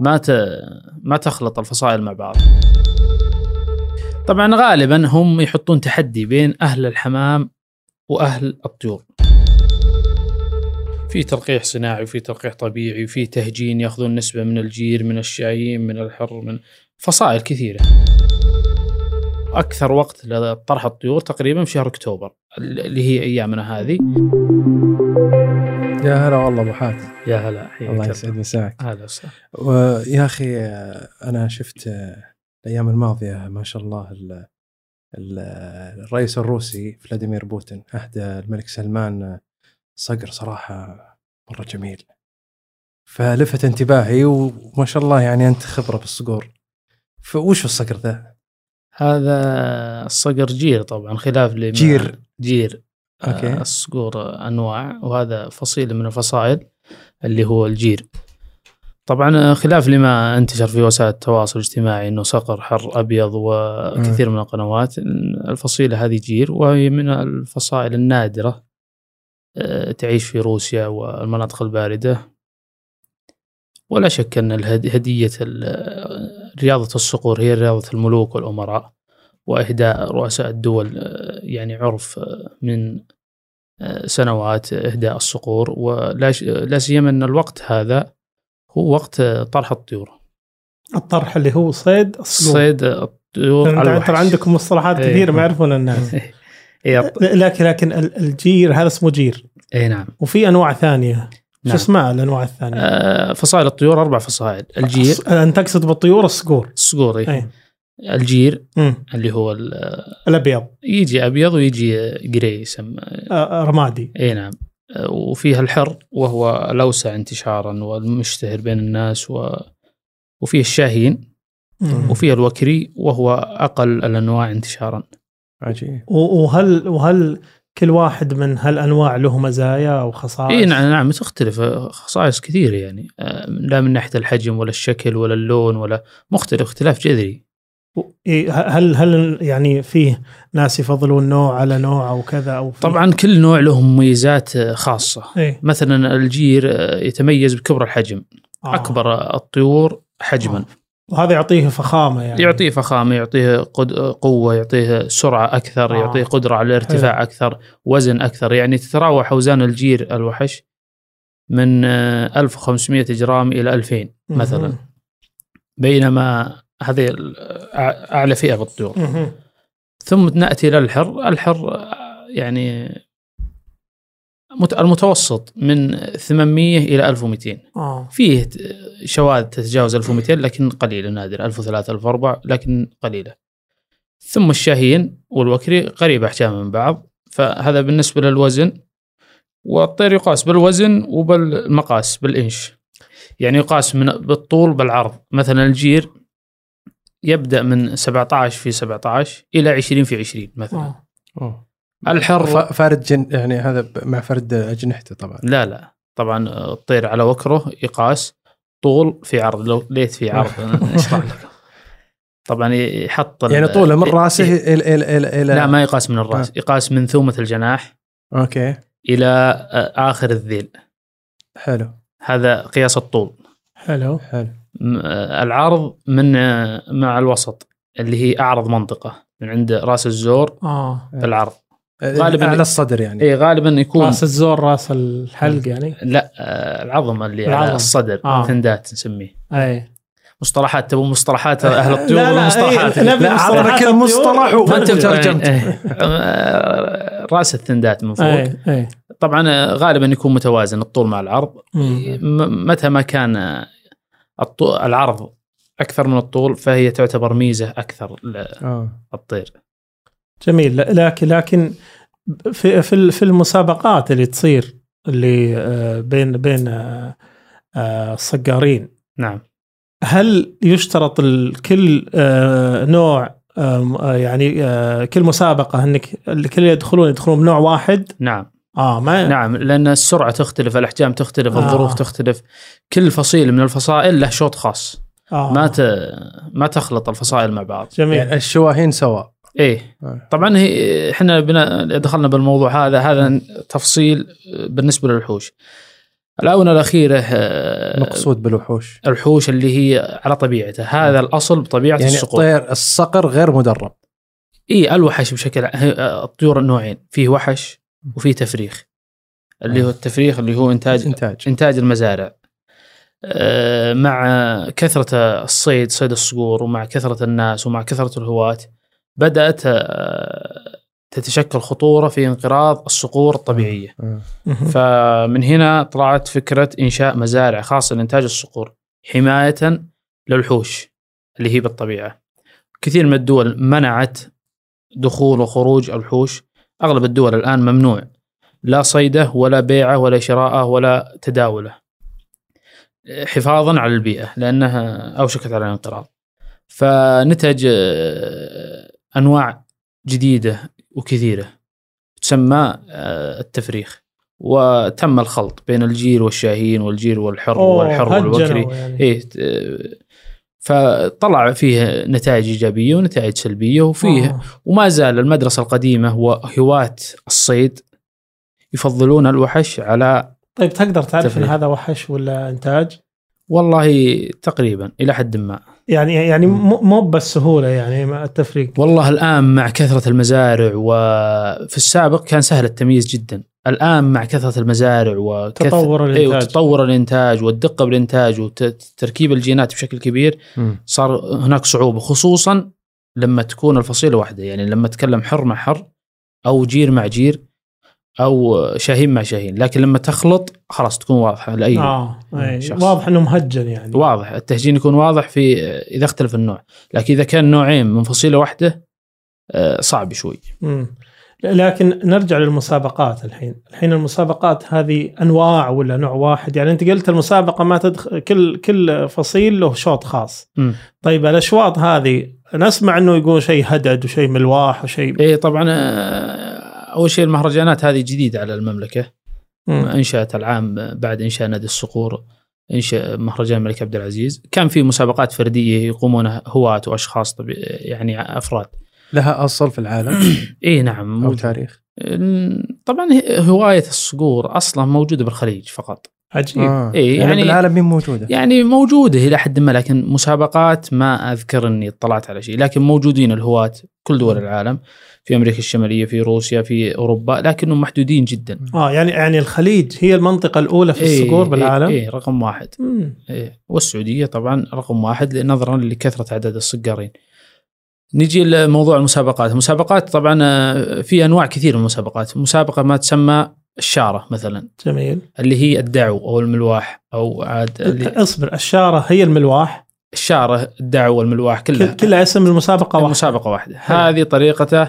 ما ت... ما تخلط الفصائل مع بعض. طبعا غالبا هم يحطون تحدي بين أهل الحمام وأهل الطيور. في تلقيح صناعي وفي تلقيح طبيعي وفي تهجين يأخذون نسبة من الجير من الشايين من الحر من فصائل كثيرة. أكثر وقت لطرح الطيور تقريبا في شهر أكتوبر اللي هي أيامنا هذه. يا هلا والله أبو حاتم. يا هلا حياك الله يسعد مساك هلا وسهلا. ويا أخي أنا شفت الأيام الماضية ما شاء الله ال- ال- الرئيس الروسي فلاديمير بوتين أهدى الملك سلمان صقر صراحة مرة جميل. فلفت انتباهي وما شاء الله يعني أنت خبرة بالصقور. فوش الصقر ذا؟ هذا الصقر جير طبعا خلاف لما جير. جير okay. آه، الصقور أنواع وهذا فصيل من الفصائل اللي هو الجير. طبعا آه، خلاف لما انتشر في وسائل التواصل الاجتماعي إنه صقر حر أبيض وكثير من القنوات. الفصيلة هذه جير وهي من الفصائل النادرة آه، تعيش في روسيا والمناطق الباردة. ولا شك أن هدية رياضة الصقور هي رياضة الملوك والأمراء واهداء رؤساء الدول آه، يعني عرف آه، من آه، سنوات إهداء الصقور. ولا سيما أن الوقت هذا هو وقت طرح الطيور. الطرح اللي هو صيد الصقور صيد الطيور على ترى. عندكم مصطلحات إيه. كثيرة ما يعرفون الناس. إيه، لكن لكن ال- الجير هذا اسمه جير. اي نعم. وفي أنواع ثانية. شو نعم. اسمها الأنواع الثانية؟ آه، فصائل الطيور أربع فصائل الجير أنت تقصد بالطيور الصقور الصقور إيه. اي الجير مم. اللي هو ال- الأبيض يجي أبيض ويجي grey يسمى آه، رمادي اي نعم آه، وفيها الحر وهو الأوسع انتشارا والمشتهر بين الناس و... وفيه الشاهين مم. وفيه الوكري وهو أقل الأنواع انتشارا عجيب وهل وهل كل واحد من هالأنواع له مزايا أو خصائص؟ اي نعم نعم تختلف خصائص كثيرة يعني آه، لا من ناحية الحجم ولا الشكل ولا اللون ولا مختلف اختلاف جذري إيه، هل هل يعني فيه ناس يفضلون نوع على نوع أو كذا أو طبعا كل نوع له مميزات آه، خاصة إيه. مثلا الجير آه، يتميز بكبر الحجم آه. أكبر الطيور حجما آه. وهذا يعطيه فخامة يعني يعطيه فخامة يعطيه قد... قوة يعطيه سرعة أكثر آه. يعطيه قدرة على الارتفاع أكثر وزن أكثر يعني تتراوح أوزان الجير الوحش من آه، 1500 جرام إلى 2000 مثلا مهم. بينما هذه أعلى فئة بالطيور مهم. ثم نأتي إلى الحر الحر آه، يعني المتوسط من 800 إلى 1200 آه. فيه شواذ تتجاوز 1200 لكن قليلة نادره 1003 1004 لكن قليلة. ثم الشاهين والوكري قريب أحجام من بعض. فهذا بالنسبة للوزن والطير يقاس بالوزن وبالمقاس بالإنش. يعني يقاس من بالطول بالعرض. مثلا الجير يبدأ من 17 في 17 إلى 20 في 20 مثلا. آه. أوه. الحر ف- فارد جن يعني هذا مع فرد أجنحته طبعا. لا لا. طبعا الطير على وكره يقاس طول في عرض لو ليت في عرض. اشرح لك طبعا يحط يعني طوله من رأسه إيه. إلى إلى إلى إلى لا ما يقاس من الرأس. يقاس من ثومة الجناح أوكي. إلى آه، آخر الذيل. حلو. هذا قياس الطول. حلو. حلو. آه، العرض من آه، مع الوسط اللي هي أعرض منطقة من عند رأس الزور آه. بالعرض غالبا على الصدر يعني. اي غالبا يكون راس الزور راس الحلق يعني؟ لا آه، العظم اللي على العظم. الصدر آه. ثندات نسميه. أي. مصطلحات تبون مصطلحات؟ أهل الطيور لا، ولا لا، مصطلحات إيه، لا اعطنا كل الطيور. مصطلح ما وانت تبغى. ترجمت إيه، إيه. آه، رأس الثندات من فوق. أي أي. طبعا آه، غالبا يكون متوازن الطول مع العرض. متى ما كان العرض أكثر من الطول فهي تعتبر ميزة أكثر للطير جميل. لكن لكن في في ال- في المسابقات اللي تصير اللي آه، بين بين آه، آه، الصقارين نعم. هل يشترط ال- كل نوع يعني كل مسابقة انك الكل يدخلون يدخلون بنوع واحد؟ نعم. آه ما نعم لأن السرعة تختلف الأحجام تختلف آه. الظروف تختلف. كل فصيل من الفصائل له شوط خاص. آه. ما ت... ما تخلط الفصائل مع بعض. جميل. يعني الشواهين سواء. إيه. آه. طبعا هي إحنا بنا دخلنا بالموضوع هذا هذا تفصيل بالنسبة للوحوش. الآونة الأخيرة آه، مقصود بالوحوش. الوحوش اللي هي على طبيعته هذا الأصل بطبيعة يعني الصقور الطير الصقر غير مدرب. اي الوحش بشكل هي- الطيور النوعين. فيه وحش وفيه تفريخ. اللي هو التفريخ اللي هو انتاج إنتاج. إنتاج المزارع. آه، مع كثرة الصيد صيد الصقور ومع كثرة الناس ومع كثرة الهواة. بدأت آه، تتشكل خطورة في انقراض الصقور الطبيعية. آه. مهم. فمن هنا طلعت فكرة إنشاء مزارع خاصة لإنتاج الصقور حماية للوحوش اللي هي بالطبيعة. كثير من الدول منعت دخول وخروج الوحوش. أغلب الدول الآن ممنوع لا صيده ولا بيعه ولا شراءه ولا تداوله. حفاظا على البيئة لأنها أوشكت على الانقراض. فنتج آه، أنواع جديدة وكثيرة تسمى آه، التفريخ وتم الخلط بين الجير والشاهين والجير والحر أوه، والحر والبكري هجنوا يعني. إيه ت- فطلع فيه نتائج إيجابية ونتائج سلبية وفيه آه. وما زال المدرسة القديمة وهواة الصيد يفضلون الوحش على طيب تقدر تعرف ان. هذا وحش ولا إنتاج؟ والله تقريبا إلى حد ما يعني يعني مو مو بالسهوله يعني مع التفريق. والله الآن مع كثرة المزارع وفي السابق كان سهل التمييز جدا. الآن مع كثرة المزارع وكثر تطور إيه الإنتاج. وتطور الإنتاج والدقة بالإنتاج وتركيب الجينات بشكل كبير. صار هناك صعوبة خصوصا لما تكون الفصيلة واحدة. يعني لما تكلم حر مع حر أو جير مع جير أو شاهين مع شاهين لكن لما تخلط خلاص تكون واضحة لأي آه أي. شخص. واضح إنه مهجن يعني واضح التهجين يكون واضح في إذا اختلف النوع لكن إذا كان نوعين من فصيلة واحدة آه، صعب شوي مم. لكن نرجع للمسابقات الحين الحين المسابقات هذه أنواع ولا نوع واحد يعني أنت قلت المسابقة ما تدخل كل كل فصيل له شوط خاص مم. طيب الأشواط هذه نسمع إنه يقول شيء هدد وشيء ملواح وشيء إيه طبعا آه، أول شيء المهرجانات هذه جديدة على المملكة. مم. انشأت العام بعد إنشاء نادي الصقور إنشاء مهرجان الملك عبد العزيز. كان في مسابقات فردية يقومون هواة وأشخاص طبي يعني أفراد. لها أصل في العالم؟ إي نعم. أو. تاريخ؟ طبعا هواية الصقور أصلا موجودة بالخليج فقط. عجيب. آه. إيه، يعني يعني- بالعالم مين موجودة؟ يعني موجودة إلى حد ما لكن مسابقات ما أذكر إني اطلعت على شيء. لكن موجودين الهواة كل دول العالم. في أمريكا الشمالية في روسيا في أوروبا لكنهم محدودين جدا. آه يعني يعني الخليج هي المنطقة الأولى في إيه، الصقور بالعالم؟ اي إيه رقم واحد. مم. إيه والسعودية طبعا رقم واحد نظرا لكثرة عدد الصقارين. نجي لموضوع المسابقات، المسابقات طبعا آه، في أنواع كثير من المسابقات، مسابقة ما تسمى الشارة مثلا. جميل. اللي هي الدعو أو الملواح أو عاد اللي اصبر. الشارة هي الملواح؟ الشارة الدعو والملواح كلها. كل- كلها اسم المسابقة واحد مسابقه واحدة، حلو. هذه طريقته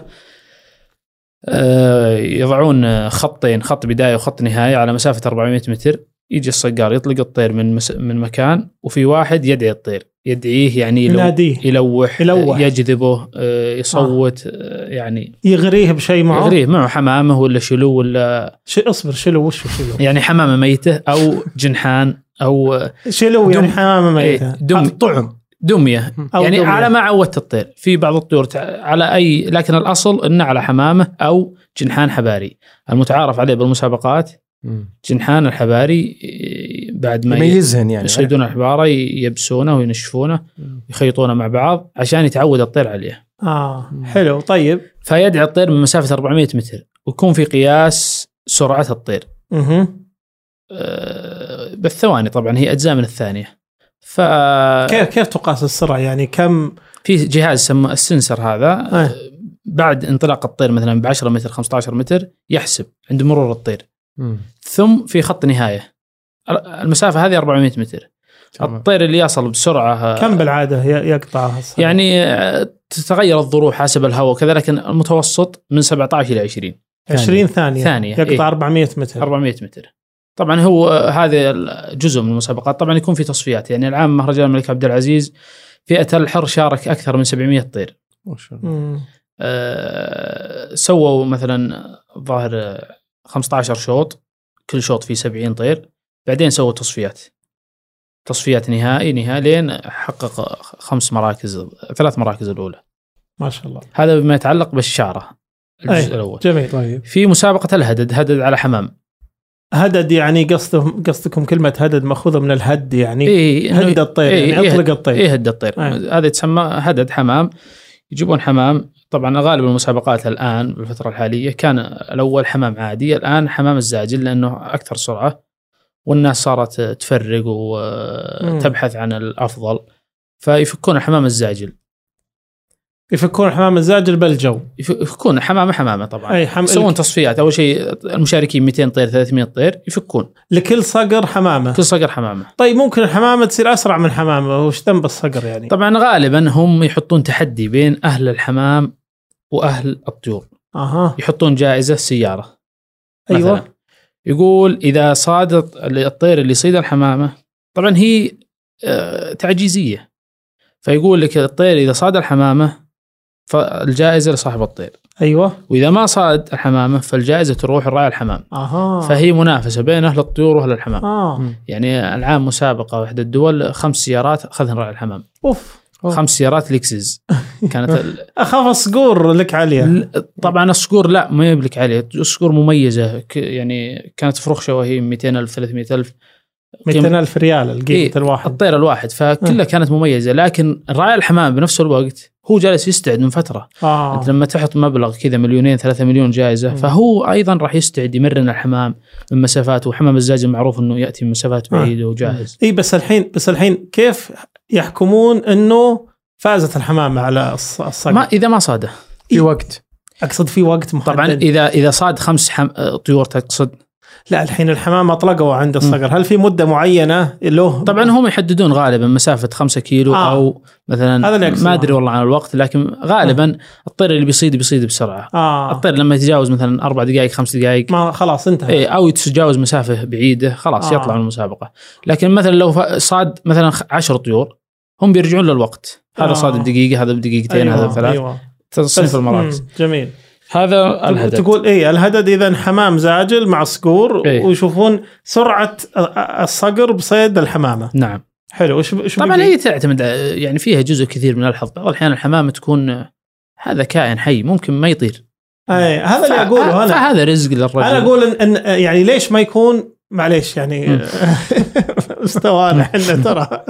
يضعون خطين خط بداية وخط نهاية على مسافة 400 متر. يجي الصقار يطلق الطير من مس... من مكان وفي واحد يدعي الطير. يدعيه يعني يلو... يناديه. يلوح, يلوح. يجذبه آه، يصوت آه، يعني يغريه بشيء معه؟ يغريه معه حمامه ولا شلو ولا ش... اصبر شلو وش شلو؟ يعني حمامة ميتة أو جنحان أو آه، شلو يعني. حمامة ميتة؟ إيه، دم. طعم دمية. أو يعني دمية. على ما عودت الطير. في بعض الطيور تع- على أي لكن الأصل إنه على حمامة أو جنحان حباري. المتعارف عليه بالمسابقات مم. جنحان الحباري بعد ما يميزهن يعني. يصيدون الحبارة يبسونه وينشفونه يخيطونه مع بعض عشان يتعود الطير عليه. آه حلو. طيب. فيدعي الطير من مسافة 400 متر. ويكون في قياس سرعة الطير. أها بالثواني طبعا هي أجزاء من الثانية. ف كيف كيف تقاس السرعة يعني كم في جهاز سمى السنسر هذا. آه. بعد انطلاق الطير مثلا ب 10 متر 15 متر يحسب عند مرور الطير مم. ثم في خط نهاية المسافة هذه 400 متر تمام. الطير اللي يصل بسرعة آه، كم بالعادة يقطع؟ يعني آه، تتغير الظروف حسب الهواء وكذا لكن المتوسط من 17 إلى 20 20 ثانية ثانية، يقطع إيه. 400 متر 400 متر طبعا هو هذا جزء من المسابقات. طبعا يكون في تصفيات. يعني العام مهرجان الملك عبد العزيز فئة الحر شارك أكثر من 700 طير. ما شاء الله. أه سووا مثلا ظاهر آه، 15 شوط. كل شوط فيه 70 طير. بعدين سووا تصفيات. تصفيات نهائي نهائي لين حقق خمس مراكز ثلاث مراكز الأولى. ما شاء الله. هذا بما يتعلق بالشعرة الجزء أي. الأول. جميل. طيب. في مسابقة الهدد هدد على حمام. هدد يعني قصدهم قصدكم كلمة هدد مأخوذة من الهد يعني إيه هد الطير إيه يعني إيه أطلق الطير. إيه هد الطير. أي. هذا يتسمى هدد حمام. يجيبون حمام. طبعا غالب المسابقات الآن بالفترة الحالية كان الأول حمام عادي الآن حمام الزاجل لأنه أكثر سرعة والناس صارت تفرق وتبحث عن الأفضل. فيفكون الحمام الزاجل. يفكون الحمام الزاجل بالجو. يف- يفكون حمامة حمامة طبعا. أي حم... يسوون تصفيات. أول شيء المشاركين 200 طير 300 طير يفكون. لكل صقر حمامة. كل صقر حمامة. طيب ممكن الحمامة تصير أسرع من حمامة. وش ذنب الصقر يعني؟ طبعا غالبا هم يحطون تحدي بين أهل الحمام وأهل الطيور. أها. يحطون جائزة سيارة. مثلا أيوه يقول إذا صاد الطير اللي يصيد الحمامة طبعا هي آه، تعجيزية. فيقول لك الطير إذا صاد الحمامة فالجائزة لصاحب الطير. أيوه. وإذا ما صاد الحمامة فالجائزة تروح لراعي الحمام أها. فهي منافسة بين أهل الطيور وأهل الحمام. آه. يعني العام مسابقة احدى الدول خمس سيارات اخذها راعي الحمام. أوف. خمس سيارات لكسز كانت أخاف الصقور لك عليها. طبعا الصقور لا ما يبلك عليها. الصقور مميزة يعني كانت فروخشه وهي 200000 300000 200000 ريال القيمة إيه الواحد. الطير الواحد فكلها إيه. كانت مميزة. لكن راعي الحمام بنفس الوقت هو جالس يستعد من فترة. آه. أنت لما تحط مبلغ كذا مليونين ثلاثة مليون جائزة م. فهو أيضا راح يستعد يمرن الحمام من مسافات وحمام الزاجل معروف أنه يأتي من مسافات آه. بعيدة آه. وجاهز. إي بس الحين بس الحين كيف يحكمون أنه فازت الحمامة على الصقر ما إذا ما صاده. إيه. في إيه؟ وقت. أقصد في وقت محدد. طبعا إذا إذا صاد خمس حم... طيور تقصد لا الحين الحمامه أطلقوا عند الصقر. هل في مدة معينة له؟ طبعا هم يحددون غالبا مسافة 5 كيلو آه. أو مثلا هذا اللي. ما أدري والله عن الوقت لكن غالبا الطير اللي بيصيد بيصيد بسرعة. آه. الطير لما يتجاوز مثلا أربع دقائق خمس دقائق. ما خلاص انتهى. إيه أو يتجاوز مسافة بعيدة خلاص آه. يطلع من المسابقة. لكن مثلا لو صاد مثلا خ- عشر طيور هم بيرجعون للوقت. هذا آه. صاد بدقيقة هذا بدقيقتين هذا بثلاث أيوه. تصنيف المراكز. جميل. هذا الهدف تقول إيه الهدد إذا حمام زاجل مع صقور إيه. ويشوفون سرعة الصقر بصيد الحمامة. نعم. حلو وش وش طبعا؟ هي تعتمد يعني فيها جزء كثير من الحظ. بعض الأحيان الحمامة تكون هذا كائن حي ممكن ما يطير. أي هذا اللي أقوله أنا. فهذا رزق للرجل. أنا أقول ان, إن يعني ليش ما يكون؟ معليش يعني. مستوانا إحنا ترى.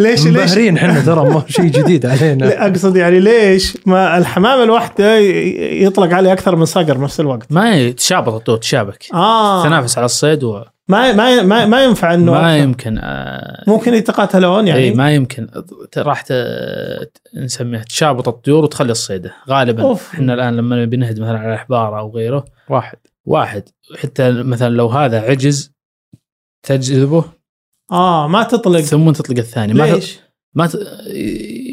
ليش ليش؟ منبهرين إحنا ترى ما شيء جديد علينا. لا، أقصد يعني ليش ما الحمامة الواحدة يطلق عليه أكثر من صقر بنفس الوقت؟ ما يتشابط الطيور تشابك. آه. تنافس على الصيد وما ما ما ما, ما ينفع إنه أكثر. يمكن آه ممكن يتقاتلون يعني؟ اي ما يمكن. ت- راح نسميها تشابط الطيور وتخلي الصيدة غالبا. أوف. إحنا الآن لما بنهد مثلا على احبار أو غيره واحد. واحد. حتى مثلا لو هذا عجز تجذبه آه ما تطلق. ثم تطلق الثاني. ما ت- ليش؟ ما ت...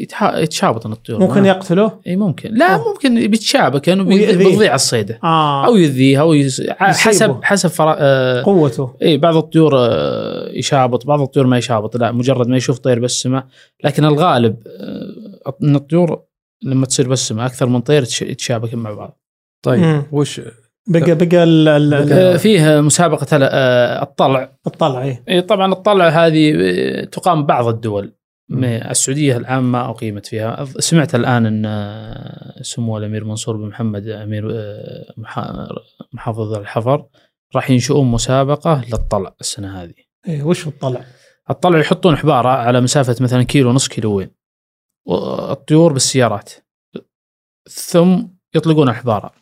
يتح... يتشابط الطيور. ممكن ما... يقتله؟ إي ممكن. لا أوه. ممكن بيتشابك كانه ويأذيه. بتضيع الصيده آه. أو يذيها أو يس... حسب حسب فرا... آه... قوته. إي بعض الطيور آه، يشابط بعض الطيور ما يشابط. لا مجرد ما يشوف طير بالسماء لكن الغالب آه، إن الطيور لما تصير بالسماء أكثر من طير تش- يتشابكون مع بعض. طيب مم. وش بقى بقى ال- ال- آه، فيه مسابقة آه، الطلع. الطلع إيه. إيه طبعا الطلع هذه آه، تقام بعض الدول. السعودية الآن ما أقيمت فيها. سمعت الآن إن سمو الأمير منصور بن محمد أمير محا- محافظ الحفر راح ينشؤون مسابقة للطلع السنة هذه. إيه وش الطلع؟ الطلع يحطون حبارة على مسافة مثلا كيلو نص كيلوين. والطيور بالسيارات. ثم يطلقون الحباره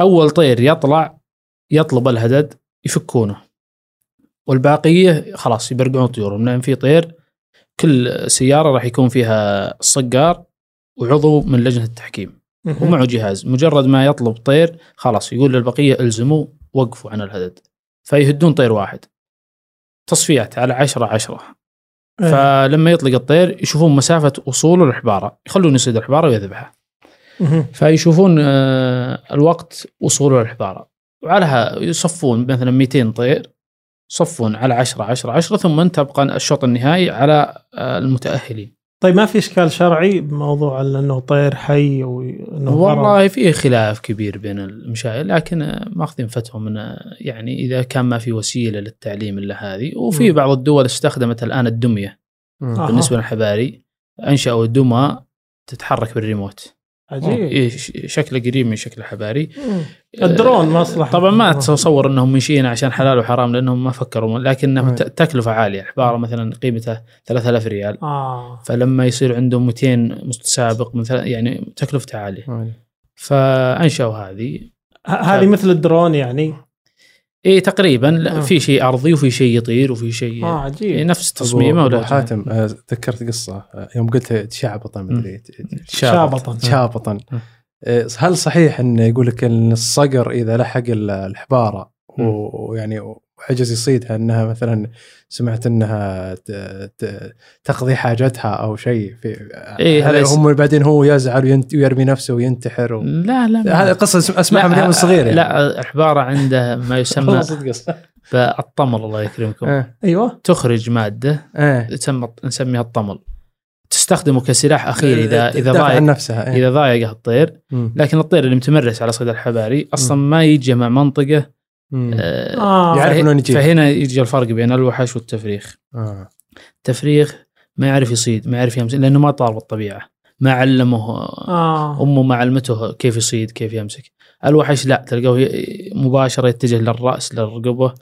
أول طير يطلع يطلب الهدد يفكونه. والباقية خلاص يبرقعون طيورهم لأن في طير كل سيارة راح يكون فيها الصقار وعضو من لجنة التحكيم. ومعه جهاز. مجرد ما يطلب طير خلاص يقول للبقية الزموا وقفوا عن الهدد. فيهدون طير واحد. تصفيات على عشرة عشرة. إيه. فلما يطلق الطير يشوفون مسافة وصوله للحبارة. يخلون يصيد الحبارة ويذبحها. فيشوفون آه، الوقت وصوله للحبارة وعلىها يصفون مثلا 200 طير صف على 10 10 10 ثم تبقى الشوط النهائي على آه، المتأهلين طيب ما في إشكال شرعي بموضوع إنه طير حي وانه؟ والله في خلاف كبير بين المشايخ لكن ماخذين فتوى من آه، يعني إذا كان ما في وسيلة للتعليم إلا هذه وفي. بعض الدول استخدمت الآن الدمية. آه. بالنسبة للحباري أنشأوا دمى تتحرك بالريموت عجيب. إيه، شكله قريب من شكل الحباري مم. الدرون مصلحه طبعا ما تتصور إنهم منشئين عشان حلال وحرام لأنهم ما فكروا لكنه تكلفة عالية. عباره مثلا قيمته 3000 ريال. آه. فلما يصير عندهم 200 متسابق مثلا يعني تكلفته عالية. مم. فأنشأوا هذه. هذه مثل الدرون يعني. إي تقريبا لا، آه. في شيء أرضي وفي شيء يطير وفي شيء آه إيه عجيب نفس تصميمه ولا حاتم آه، تذكرت قصة آه، يوم قلت تشعبطا مدري شابطا. شابطا. مم. آه، هل صحيح انه يقول لك إن الصقر إذا لحق ال- الحبارة ويعني وعجز يصيدها إنها مثلا سمعت إنها تقضي حاجتها أو شيء في إيه، هذا هم بعدين هو يزعل ويرمي نفسه وينتحر و... لا لا هذه قصة أسمعها من يوم صغير يعني لا الحباره عنده ما يسمى. بالطمل الله يكرمكم آه، أيوه تخرج مادة آه. تسمى نسميها الطمل تستخدمه كسلاح أخير اذا إذا ضايق نفسها إيه. إذا ضايقه الطير. لكن الطير اللي متمرس على صيد الحباري أصلا ما يجمع منطقة مم. آه، آه يعرف. فهنا يجي الفرق بين الوحش والتفريخ آه. التفريخ ما يعرف يصيد ما يعرف يمسك لأنه ما طار بالطبيعه ما علمه آه أمه ما علمته كيف يصيد كيف يمسك الوحش لا تلقاه مباشرة يتجه للرأس للرقبة.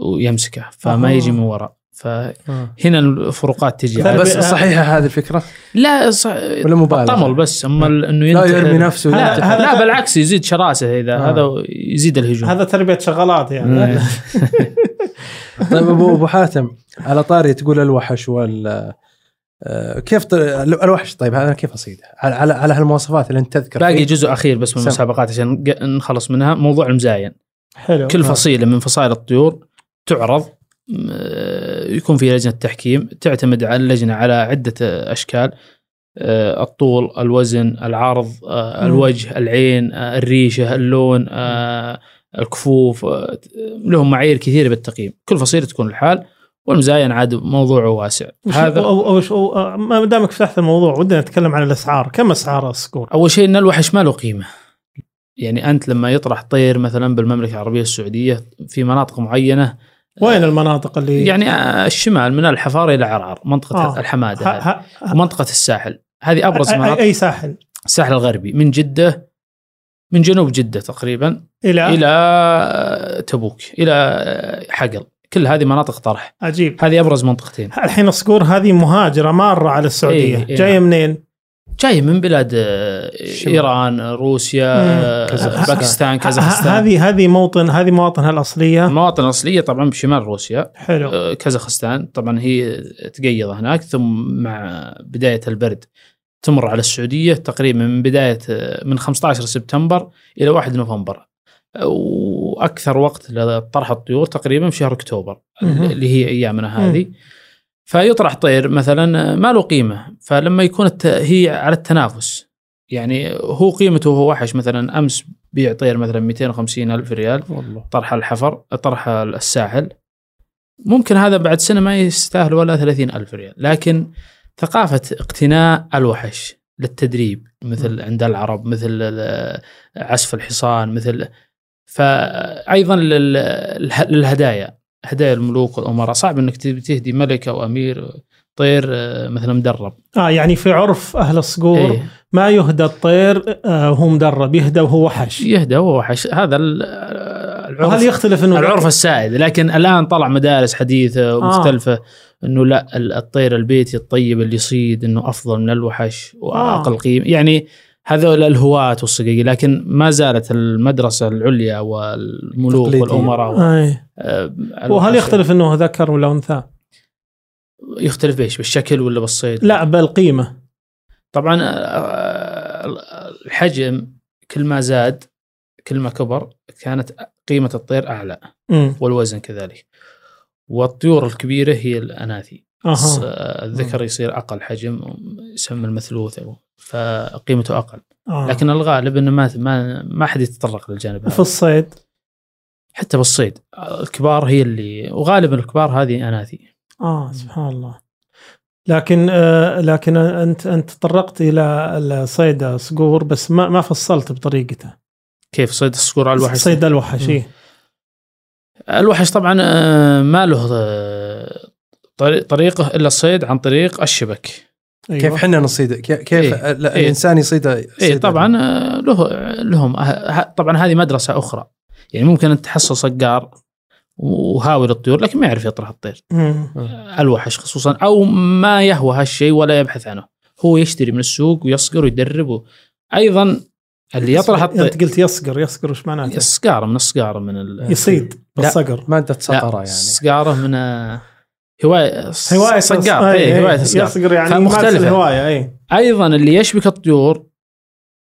ويمسكه فما أها. يجي من وراء فهنا آه. الفروقات تجي طيب، بس. صحيحة هذه الفكرة لا صح ولا مبالغة الطمل بس أما ال- إنه لا يرمي نفسه لا, لا بالعكس يزيد شراسة إذا آه. هذا يزيد الهجوم هذا تربية شغالات يعني آه. طيب ابو أبو حاتم على طاري تقول الوحش وال آه، كيف ط... الوحش طيب هذا كيف أصيده؟ على على, على هالمواصفات اللي أنت تذكر باقي فيه؟ جزء أخير بس من. المسابقات عشان نخلص منها موضوع المزاين حلو كل. فصيلة من فصائل الطيور تعرض يكون في لجنة تحكيم تعتمد على اللجنة على عدة آه، أشكال. آه، الطول الوزن العرض آه،. الوجه العين آه، الريشة اللون آه، الكفوف آه، لهم معايير كثيرة بالتقييم. كل فصيلة تكون الحال والمزاين عاد موضوعه واسع. هذا أو أو أو آه، ما دامك فتحت الموضوع ودنا نتكلم عن الأسعار. كم أسعار الصقور؟ أول شيء إن الوحش ما له قيمة. يعني أنت لما يطرح طير مثلا بالمملكة العربية السعودية في مناطق معينة وين المناطق اللي يعني آه، الشمال من الحفار إلى عرعر منطقة آه. الحمادة ه- هذه. ه- ومنطقة الساحل. هذه أبرز مناطق. أي ساحل؟ الساحل الغربي من جدة من جنوب جدة تقريبا إلى؟ إلى آه، تبوك إلى آه، حقل. كل هذه مناطق طرح. عجيب. هذه أبرز منطقتين. الحين الصقور هذه مهاجرة ماره على السعودية. إيه، إيه. جاية منين؟ جاي من بلاد آه،. إيران روسيا. آه، كازاخستان. باكستان كازاخستان هذه هذه موطن هذه مواطنها الاصليه المواطن الاصليه طبعا بشمال روسيا حلو آه، كازاخستان طبعا هي تقيض هناك ثم مع بداية البرد تمر على السعودية تقريبا من بداية من 15 سبتمبر إلى 1 نوفمبر وأكثر وقت لطرح الطيور تقريبا في شهر أكتوبر. اللي هي أيامنا هذه فيطرح طير مثلا آه، ما له قيمة. فلما يكون الت... هي على التنافس. يعني هو قيمته هو وحش. مثلا أمس بيع طير مثلا 250 ألف ريال. والله. طرح الحفر طرح الساحل. ممكن هذا بعد سنة ما يستاهل ولا 30 ألف ريال. لكن ثقافة اقتناء الوحش للتدريب مثل عند العرب مثل عزف الحصان مثل فأيضا لل- للهدايا. هدايا الملوك والأمراء صعب أنك تهدي ملك أو أمير طير آه، مثلا مدرب آه يعني في عرف أهل الصقور إيه. ما يهدى الطير آه، وهو مدرب يهدى وهو وحش يهدى وهو وحش هذا ال- العرف هل يختلف إنه العرف السائد لكن الآن طلع مدارس حديثة ومختلفه آه. إنه لا ال- الطير البيتي الطيب اللي يصيد إنه أفضل من الوحش وأقل آه. قيمة يعني هذول الهواة والصقيق لكن ما زالت المدرسة العليا والملوك تقليدية. والأمراء آه. آه، وهل يختلف إنه ذكر ولا أنثى؟ يختلف بإيش؟ بالشكل ولا بالصيد لا بالقيمه طبعا آه، الحجم كل ما زاد كل ما كبر كانت قيمة الطير أعلى امم والوزن كذلك. والطيور الكبيرة هي الأناثي. أها. الذكر يصير أقل حجم يسمى المثلوث أو فقيمته أقل. آه. لكن الغالب إنه ما ما ما حد يتطرق للجانب في هذا الصيد؟ حتى بالصيد الكبار هي اللي وغالبا الكبار هذه أناثي. آه سبحان الله. لكن آه لكن أنت أنت تطرقت إلى صيد الصقور بس ما ما فصلت بطريقته. كيف؟ صيد الصقور على الوحش؟ صيد الوحش إيه. الوحش طبعا آه، ما له آه، طريقه إلا الصيد عن طريق الشبك أيوة. كيف حنا نصيد كيف, إيه. لا إيه. الإنسان يصيد اي طبعا آه، له لهم آه، ه- طبعا هذه مدرسة أخرى يعني ممكن أنت تحصل صقار وهاوي للطيور لكن ما يعرف يطرح الطير مم. الوحش خصوصا أو ما يهوى هالشيء ولا يبحث عنه هو يشتري من السوق ويصقر ويدرب و... أيضا اللي يطرح الطير انت قلت يصقر يصقر وش معناته؟ الصقاره من الصقاره من ال... يصيد لا. بالصقر ماده لا سطره يعني الصقاره من آه، هواية هواية صقار اي أي. هواية صقار يصقر يعني فمختلفة. مختلفة الهواية اي أيضا اللي يشبك الطيور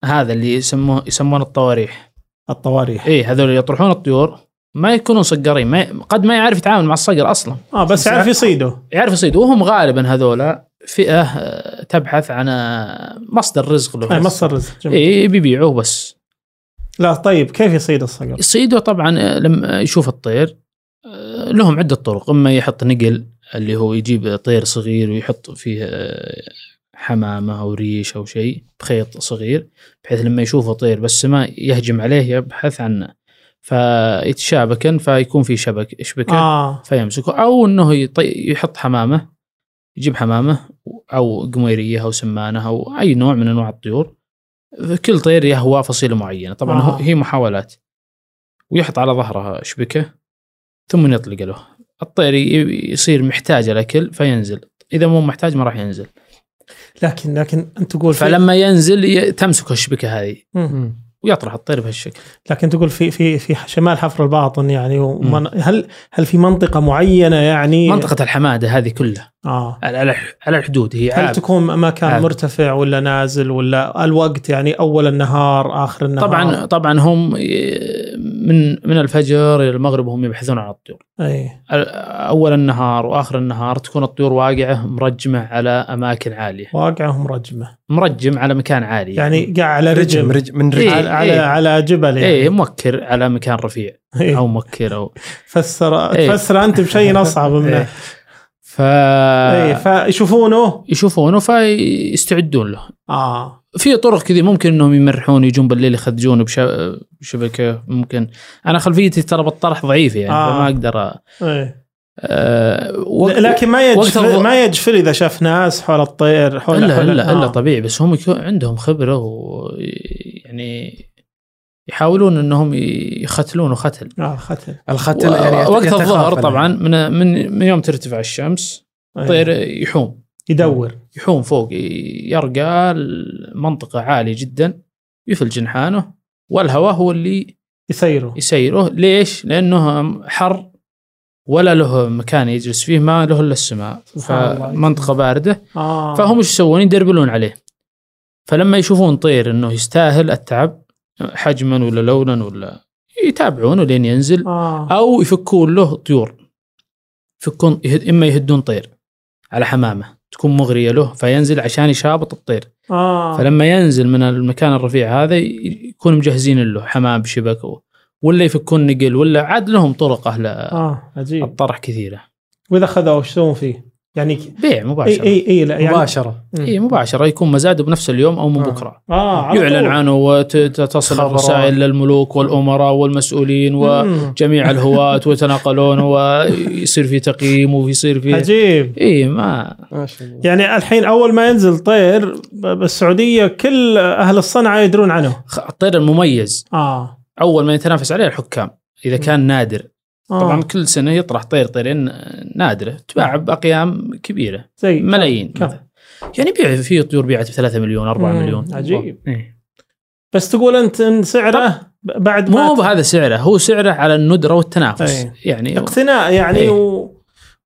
هذا اللي يسموه يسمون الطواريح. الطواريح. اي هذول اللي يطرحون الطيور ما يكونون صقارين ما ي... قد ما يعرف يتعامل مع الصقر أصلا. آه بس يعرف يصيده يعرف يصيد وهم غالبا هذول فئة آه، تبحث عن آه، مصدر رزق له اي بس. مصدر رزق جميل. اي بيبيعوه بس. لا طيب كيف يصيد الصقر؟ يصيدوا طبعا آه، لما يشوف الطير لهم عدة طرق. إما يحط نقل اللي هو يجيب طير صغير ويحط فيه آه، حمامة أو ريش أو شيء بخيط صغير بحيث لما يشوفه طير بس ما يهجم عليه يبحث عنه. فيتشابكن فيكون في شبك شبكه آه. فيمسكه. أو إنه يطي يحط حمامة يجيب حمامة أو قميرية أو سمانة أو أي نوع من أنواع الطيور. كل طير يهوى فصيله معينة. طبعا آه. آه. هي محاولات. ويحط على ظهرها شبكه ثم يطلق له. الطير يصير محتاج الاكل فينزل. إذا مو محتاج ما راح ينزل. لكن لكن أنت تقول في فلما ينزل تمسك الشبكة هذه. ويطرح الطير بهالشكل. لكن تقول في في في شمال حفر الباطن يعني ومن هل هل في منطقة معينة يعني؟ منطقة الحمادة هذه كلها. آه. على على الحدود. هي هل عاب. تكون مكان عاب. مرتفع ولا نازل ولا الوقت يعني أول النهار آخر النهار؟ طبعا طبعا هم من من الفجر إلى المغرب هم يبحثون عن الطيور. أي. أول النهار وآخر النهار تكون الطيور واقعة مرجمة على أماكن عالية. واقعهم رجمه مرجم على مكان عالي يعني. قاعد على رجم رجل. رجم من إيه. رجل. على على, إيه. على جبل يعني. إيه موكر على مكان رفيع. إيه. أو موكر أو فسر إيه. تفسر أنت بشيء أصعب منه. إيه. ف اي فيشوفونه؟ يشوفونه فيستعدون له. آه. في طرق كذي ممكن إنهم يمرحون يجون بالليل يخدجون بش- بشبكة ممكن أنا خلفيتي ترى بالطرح ضعيفه يعني آه. فما أقدر إيه أه وقت- لكن ما وقت يجفل الض- ما يجفل إذا شاف ناس حول الطير حول الا حول الا آه. الا طبيعي بس هم يكون عندهم خبرة ويعني يحاولون إنهم يختلون ختل آه ختل الختل يعني وقت الظهر. طبعا من من من يوم ترتفع الشمس إيه. الطير يحوم يدور. يحوم فوق يرقى المنطقة عالية جدا يفل جنحانه والهواء هو اللي يسيروا يسيره. ليش؟ لأنه حر ولا له مكان يجلس فيه ما له إلا السماء. فمنطقة باردة. آه. فهم إيش يسوون؟ يدربلون عليه. فلما يشوفون طير إنه يستاهل التعب حجما ولا لونا ولا يتابعونه لين ينزل. آه. أو يفكون له طيور. يفكون يهد إما يهدون طير على حمامه. تكون مغرية له فينزل عشان يشابط الطير. آه. فلما ينزل من المكان الرفيع هذا يكون مجهزين له حمام بشبك ولا يفكون نقل ولا عاد لهم طرق أهل آه عجيب. الطرح كثيرة. وإذا خذوه وش يسوون فيه؟ يعني بيع مباشرة. اي اي لا يعني مباشرة. إي مباشرة. يكون مزاده بنفس اليوم أو من آه. بكرة. على يعلن. عنه وتصل. الرسائل للملوك والأمراء والمسؤولين. وجميع الهواة ويتناقلون ويصير في تقييم ويصير في عجيب. إي ما يعني الحين أول ما ينزل طير بالسعودية كل أهل الصنعة يدرون عنه. الطير المميز. آه. أول ما يتنافس عليه الحكام. إذا كان نادر. آه. طبعا كل سنة يطرح طير طيرين نادرة تباع بأقيام كبيرة زي ملايين كم؟ يعني بيع في طيور بيعت ب 3 مليون 4 مم، مليون عجيب. إيه. بس تقول أنت إن سعره بعد ما مو بهذا سعره هو سعره على الندرة والتنافس أي. يعني اقتناء يعني إيه. و...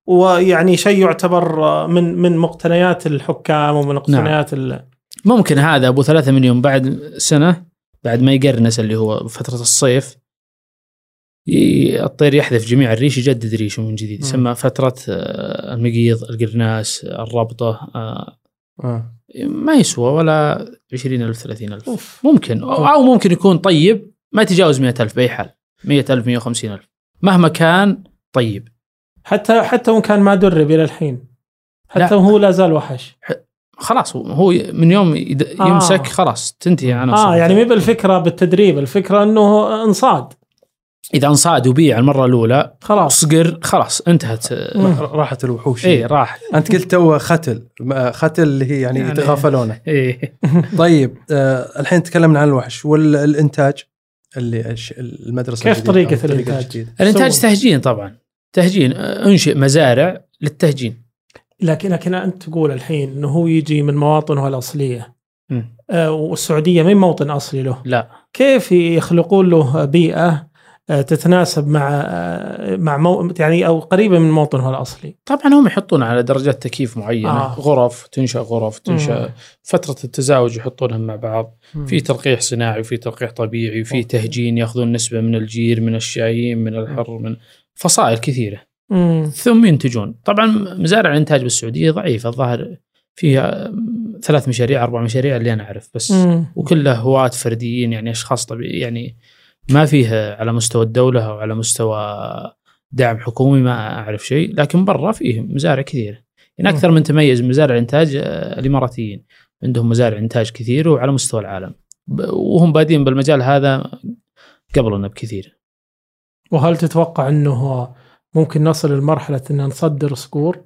ويعني شيء يعتبر من من مقتنيات الحكام ومن مقتنيات ال... ممكن هذا أبو 3 مليون بعد سنة بعد ما يقرنس اللي هو فترة الصيف الطير يحذف جميع الريش يجدد ريشه من جديد. يسمى فترة آه، المقيض القرناس الربطة آه، آه. ما يسوى ولا 20000 30000 أوف. ممكن. أو أو ممكن يكون طيب ما يتجاوز 100000 بأي حال. 100000 150000 مهما كان طيب. حتى حتى وان كان ما درب إلى الحين. حتى لا. وهو لا زال وحش. خلاص هو من يوم آه. يمسك خلاص تنتهي. عناصر آه يعني مو بالفكرة بالتدريب. الفكرة إنه انصاد. إذا أنصاد وبيع المرة الأولى خلاص. صقر خلاص انتهت. راحت الوحوش. اي راح. أنت قلت تو ختل. ما- ختل اللي هي يعني, يعني- يتغافلونه. إيه. طيب آه الحين تكلمنا عن الوحش. والإنتاج اللي الش- المدرسة كيف الإنتاج؟ الجديدة. الإنتاج سووا. تهجين طبعا. تهجين آه، أنشئ مزارع للتهجين. لكن لكن أنت تقول الحين إنه هو يجي من مواطنه الأصلية. آه والسعودية ما هي موطن أصلي له. لا. كيف يخلقون له بيئة تتناسب مع آه، مع مو يعني أو قريبة من موطنه الأصلي طبعا هم يحطون على درجات تكييف معينة آه. آه. غرف تنشأ غرف تنشأ مم. فترة التزاوج يحطونهم مع بعض في مم. تلقيح صناعي وفي تلقيح طبيعي وفي. تهجين يأخذون نسبة من الجير من الشايين من الحر من فصائل كثيرة مم. ثم ينتجون طبعا مزارع الإنتاج بالسعودية ضعيفة الظاهر فيها ثلاث مشاريع أربع مشاريع اللي أنا أعرف بس مم. وكلها هواة فرديين يعني أشخاص طبيعي يعني ما فيه على مستوى الدولة أو على مستوى دعم حكومي ما أعرف شيء. لكن برا فيه مزارع كثير يعني أكثر من تميز مزارع الإنتاج آه، الإماراتيين. عندهم مزارع إنتاج كثير وعلى مستوى العالم. وهم بادين بالمجال هذا قبلنا بكثير. وهل تتوقع أنه ممكن نصل لمرحلة أن نصدر صقور؟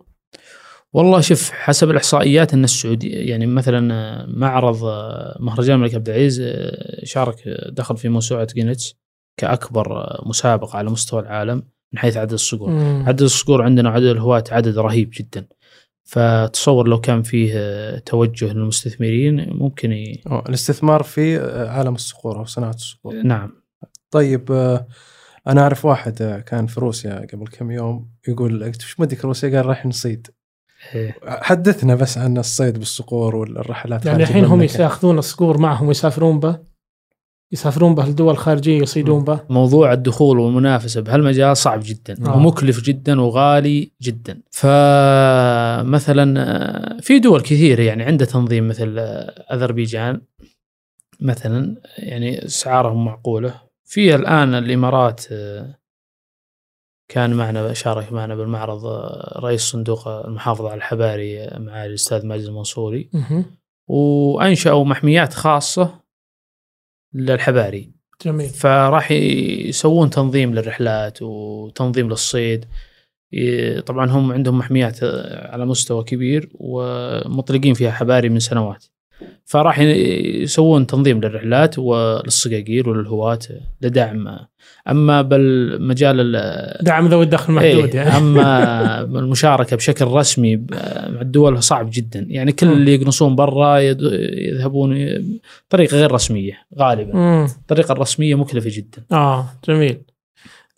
والله شوف حسب الإحصائيات إن السعوديه يعني مثلا آه، معرض آه، مهرجان الملك عبد العزيز آه، شارك دخل في موسوعة جينيتس كأكبر مسابقة على مستوى العالم من حيث عدد الصقور. مم. عدد الصقور عندنا وعدد الهواة عدد رهيب جدا. فتصور لو كان فيه توجه للمستثمرين ممكن ي... الاستثمار في عالم الصقور أو صناعة الصقور نعم طيب أنا أعرف واحد كان في روسيا قبل كم يوم يقول وش مدك روسيا قال رايح نصيد إيه. حدثنا بس عن الصيد بالصقور والرحلات يعني الحين هم. ياخذون الصقور معهم ويسافرون به يسافرون به لدول خارجية يصيدون به موضوع الدخول والمنافسة بهالمجال صعب جدا آه. ومكلف جدا وغالي جدا فمثلا آه، في دول كثيرة يعني عندها تنظيم مثل آه، أذربيجان مثلا يعني إسعارهم معقولة في الآن الإمارات آه، كان معنا شارك معنا بالمعرض آه، رئيس صندوق المحافظة على الحباري آه، معالي الأستاذ ماجد المنصوري. مهم. وأنشأوا محميات خاصة للحباري. جميل. فراح يسوون تنظيم للرحلات وتنظيم للصيد. طبعا هم عندهم محميات آه، على مستوى كبير ومطلقين فيها حباري من سنوات. فراح يسوون تنظيم للرحلات وللصقاقير وللهواة لدعم. أما بالمجال ال- دعم ذوي الدخل المحدود إيه يعني. أما المشاركة بشكل رسمي مع الدول صعب جدا. يعني كل. اللي يقنصون برا يذهبون بطريقه غير رسمية غالبا. مم. الطريقة الرسمية مكلفة جدا. آه جميل.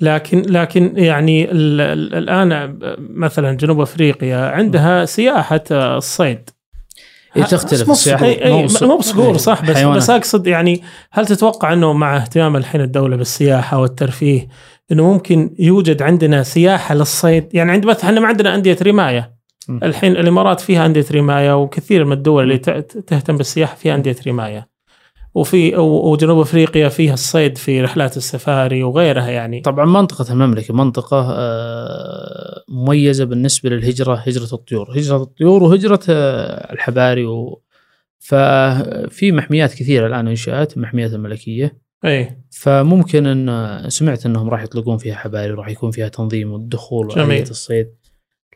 لكن لكن يعني ال ال الآن مثلا جنوب أفريقيا عندها سياحة الصيد. هي تختلف إي، مو بص- مو بصقور صح بس حيوانات. بس أقصد يعني هل تتوقع إنه مع اهتمام الحين الدولة بالسياحة والترفيه إنه ممكن يوجد عندنا سياحة للصيد يعني عند مثلا إحنا ما عندنا أندية رماية م. الحين الإمارات فيها أندية رماية وكثير من الدول اللي تهتم بالسياحة فيها أندية رماية وفي وجنوب أفريقيا فيها الصيد في رحلات السفاري وغيرها يعني. طبعا منطقة المملكة منطقة آه، مميزة بالنسبة للهجرة هجرة الطيور. هجرة الطيور وهجرة آه، الحباري و... ففي محميات كثيرة الآن إنشأت محميات الملكية. اي فممكن إن سمعت إنهم راح يطلقون فيها حباري وراح يكون فيها تنظيم والدخول. وآلية الصيد.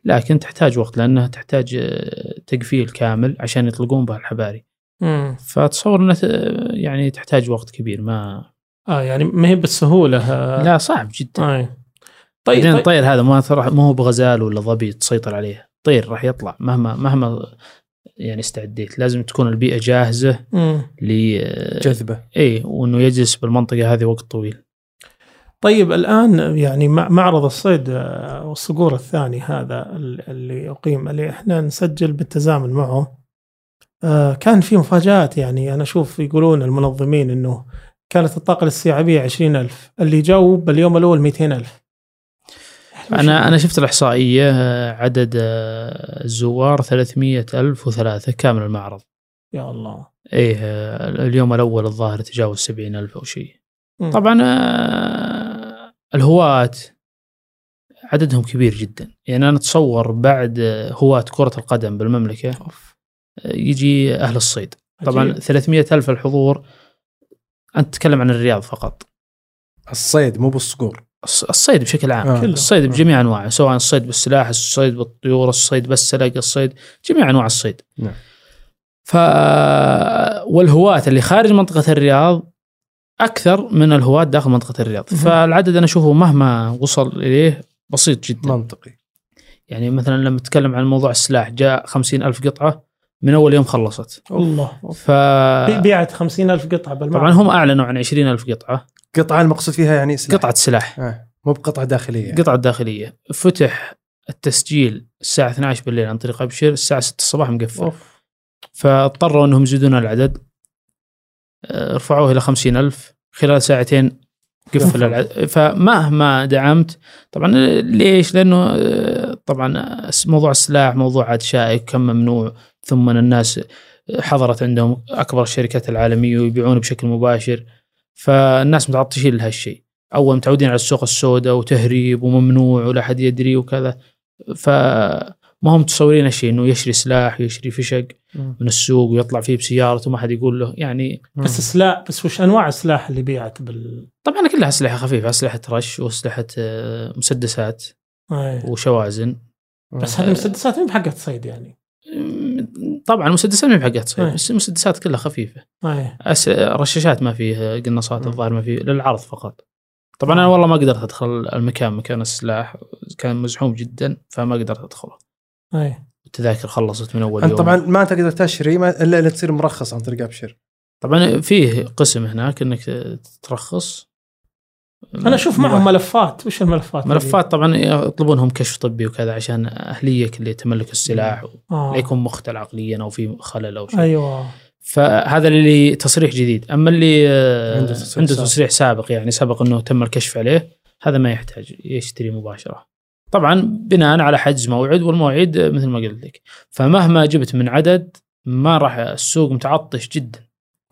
لكن تحتاج وقت لأنها تحتاج آه، تقفيل كامل عشان يطلقون بها الحباري. مم. فتصور انها ت- يعني تحتاج وقت كبير ما آه يعني ما هي بالسهوله آه. لا صعب جدا آه. طيب طيب, الطير هذا ما ما هو بغزال ولا ظبي تسيطر عليه طير راح يطلع مهما مهما يعني استعديت لازم تكون البيئة جاهزة مم. ل جذبة إي وإنه يجلس بالمنطقة هذه وقت طويل طيب الآن يعني مع- معرض الصيد آه، والصقور الثاني هذا ال- اللي أقيم اللي إحنا نسجل بالتزامن معه كان في مفاجآت يعني. أنا أشوف يقولون المنظمين إنه كانت الطاقة الاستيعابية 20000 اللي جو باليوم الأول 200000 أنا أنا شفت الإحصائية آه، عدد آه، الزوار 300,003 كامل المعرض. يا الله. إيه آه، اليوم الأول الظاهر تجاوز 70,000 أو شيء. طبعا آه، الهواة عددهم كبير جدا. يعني أنا أتصور بعد هواة كرة القدم بالمملكة يجي أهل الصيد طبعا عجيب. 300 ألف الحضور أنت تتكلم عن الرياض فقط الصيد مو بالصقور الص- الصيد بشكل عام آه. الصيد آه. بجميع أنواعه سواء الصيد بالسلاح الصيد بالطيور الصيد بالسلق الصيد جميع أنواع الصيد نعم. ف والهواة اللي خارج منطقة الرياض أكثر من الهواة داخل منطقة الرياض مهم. فالعدد أنا أشوفه مهما وصل إليه بسيط جدا منطقي يعني مثلا لما تتكلم عن موضوع السلاح جاء خمسين ألف قطعة من أول يوم خلصت الله ف بيعت 50 ألف قطعة بالمعرض طبعا هم أعلنوا عن 20 ألف قطعة قطعة المقصود فيها يعني سلاح. قطعة سلاح آه. مو بقطعة داخلية يعني. قطعة داخلية فتح التسجيل الساعة 12 بالليل عن طريق أبشر الساعة 6 الصباح مقفل أوف. فاضطروا إنهم يزيدون العدد آه، رفعوه إلى 50 ألف خلال ساعتين قفل فمهما دعمت طبعا ليش؟ لأنه آه، طبعا موضوع السلاح موضوع عاد شائك كم ممنوع ثم الناس حضرت عندهم أكبر الشركات العالمية ويبيعون بشكل مباشر. فالناس متعطشين لهالشيء. أول متعودين على السوق السوداء وتهريب وممنوع ولا حد يدري وكذا. فما هم متصورين هالشيء إنه يشري سلاح يشري فشق. من السوق ويطلع فيه بسيارته وما حد يقول له يعني بس سلاح بس وش أنواع السلاح اللي بيعت بال طبعا كلها أسلحة خفيفة أسلحة رش وأسلحة آه، مسدسات أي. وشوازن بس هذه المسدسات مو بحقت صيد يعني طبعا المسدسات ما هي بحقت صيد أي. بس المسدسات كلها خفيفة أي. أس... رشاشات ما فيه قناصات. الظاهر ما فيه للعرض فقط طبعا أنا والله ما قدرت أدخل المكان مكان السلاح كان مزحوم جدا فما قدرت أدخله أي. التذاكر خلصت من أول يوم. طبعا ما تقدر تشتري ما- إلا اذا تصير مرخص عن طريق ابشر طبعا فيه قسم هناك إنك ترخص. أنا أشوف معهم ملفات. وش الملفات ملفات طبعا يطلبونهم كشف طبي وكذا عشان أهليك لتملك السلاح. آه. لا يكون مختل عقليا أو في خلل أو شيء. أيوه. فهذا اللي تصريح جديد. أما اللي عنده تصريح عنده سابق. تصريح سابق يعني سبق إنه تم الكشف عليه هذا ما يحتاج يشتري مباشرة. طبعا بناء على حجز موعد والمواعيد آه، مثل ما قلت لك. فمهما جبت من عدد ما راح السوق متعطش جدا.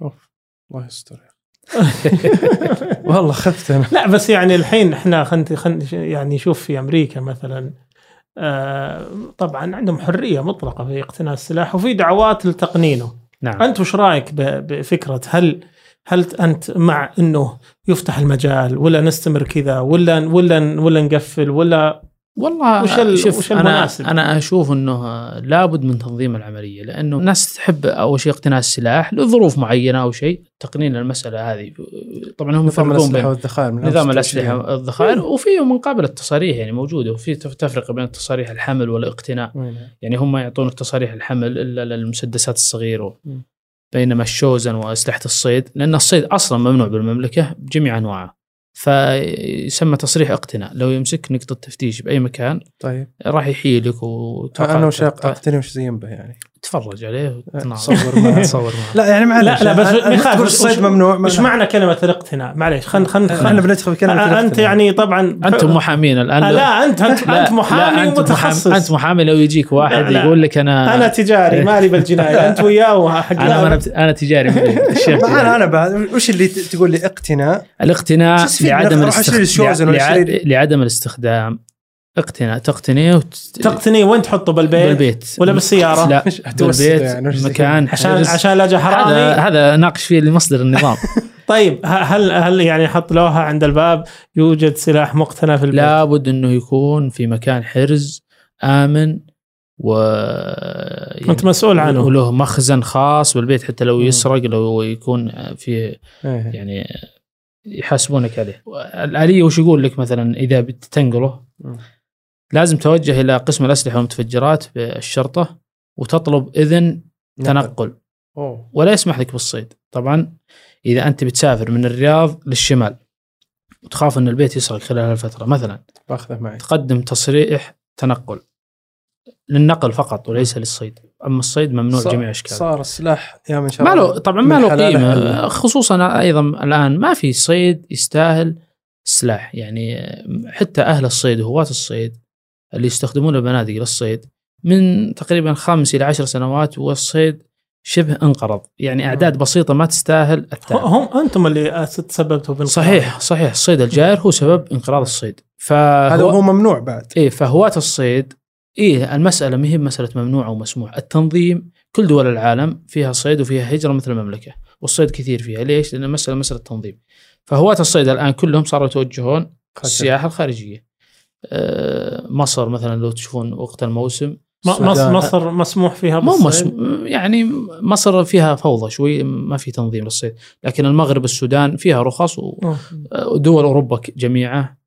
أوف. الله يستر. والله خفت أنا. لا بس يعني الحين إحنا خن خن يعني شوف في أمريكا مثلا آه طبعا عندهم حرية مطلقة في اقتناء السلاح وفي دعوات لتقنينه. نعم. أنت وش رأيك ب- بفكرة هل هل أنت مع إنه يفتح المجال ولا نستمر كذا ولا ولا ولا نقفل ولا والله وش شوف وش أنا المناسب؟ أنا أشوف إنه لابد من تنظيم العملية لأنه الناس تحب اول شيء اقتناء السلاح لظروف معينة أو شيء تقنين المساله هذه طبعا هم نظام يفرقون الأسلحة بين والذخائر من نظام 26. الأسلحة الذخائر وفي من قبل التصاريح يعني موجودة وفي تف- تفرقه بين التصاريح الحمل والاقتناء؟ يعني هم يعطون التصاريح الحمل إلا للمسدسات الصغيرة. بينما الشوزن وأسلحة الصيد لأن الصيد أصلا ممنوع بالمملكة بجميع انواعه فيسمى تصريح اقتناء. لو يمسك نقطة تفتيش بأي مكان طيب. راح يحيلك وتوقع أنا وش تقطع- أقتني وش زين به يعني. تتفرج عليه تصور معه. تصور معه لا يعني معلش لا، لا، بس ما الصيد ممنوع وش معنى كلمة الاقتناء معليش خل خل إحنا خل بندخل في كلمة أنت الاقتناء. يعني طبعا أنتم محامين الآن. لا انت أنت, لا، أنت محامي لا، ومتخصص. محامي أنت محامي لو يجيك واحد لا،. يقول لك أنا أنا تجاري مالي بالجناية. أنت وياه حق أنا أنا تجاري أنا. أنا بعد وش اللي تقول لي؟ اقتناء. اسمه؟ لعدم أشتري- لعدم الاستخدام. اقتناء تقتنيه وت... تقتني وين تحطه بالبيت؟ بالبيت ولا بالسيارة؟ لا بالبيت يعني، مكان عشان حرز. عشان لا جا هذا حرامي هذا ناقش فيه لمصدر النظام طيب هل هل يعني حط لوحة عند الباب يوجد سلاح مقتنى في البيت؟ لابد إنه يكون في مكان حرز آمن و يعني أنت مسؤول عنه وله مخزن خاص بالبيت حتى لو. يسرق لو يكون فيه إيه. يعني يحاسبونك عليه الآلية وش يقول لك مثلا إذا بتنقله. لازم توجه إلى قسم الأسلحة والمتفجرات بالشرطة وتطلب إذن تنقل. أوه. ولا يسمح لك بالصيد. طبعا إذا أنت بتسافر من الرياض للشمال وتخاف أن البيت يسرق خلال الفترة مثلا باخذه معي. تقدم تصريح تنقل. للنقل فقط وليس للصيد. أما الصيد ممنوع صار- جميع أشكاله. صار السلاح يا من شاء ما الله له طبعا ما له قيمة. خصوصا أيضا الآن ما في صيد يستاهل السلاح يعني حتى أهل الصيد وهواة الصيد اللي يستخدمون البنادق للصيد من تقريبا خمس إلى عشر سنوات والصيد شبه انقرض. يعني أعداد بسيطة ما تستاهل التعب. هم أنتم اللي تسببتوا بالانقراض. صحيح صحيح. الصيد الجائر هو سبب انقراض الصيد. هذا فهو هو ممنوع بعد. إيه فهواة الصيد إيه المسألة ما هي مسألة ممنوع أو مسموح التنظيم كل دول العالم فيها صيد وفيها هجرة مثل المملكة والصيد كثير فيها. ليش؟ لأن المسألة مسألة تنظيم. فهواة الصيد الآن كلهم صاروا يتوجهون السياحة الخارجية. مصر مثلا لو تشوفون وقت الموسم. مصر, مسموح فيها مو بالصيد؟ مسم... يعني مصر فيها فوضى شوي ما في تنظيم للصيد. لكن المغرب السودان فيها رخص و- آه. ودول أوروبا جميعها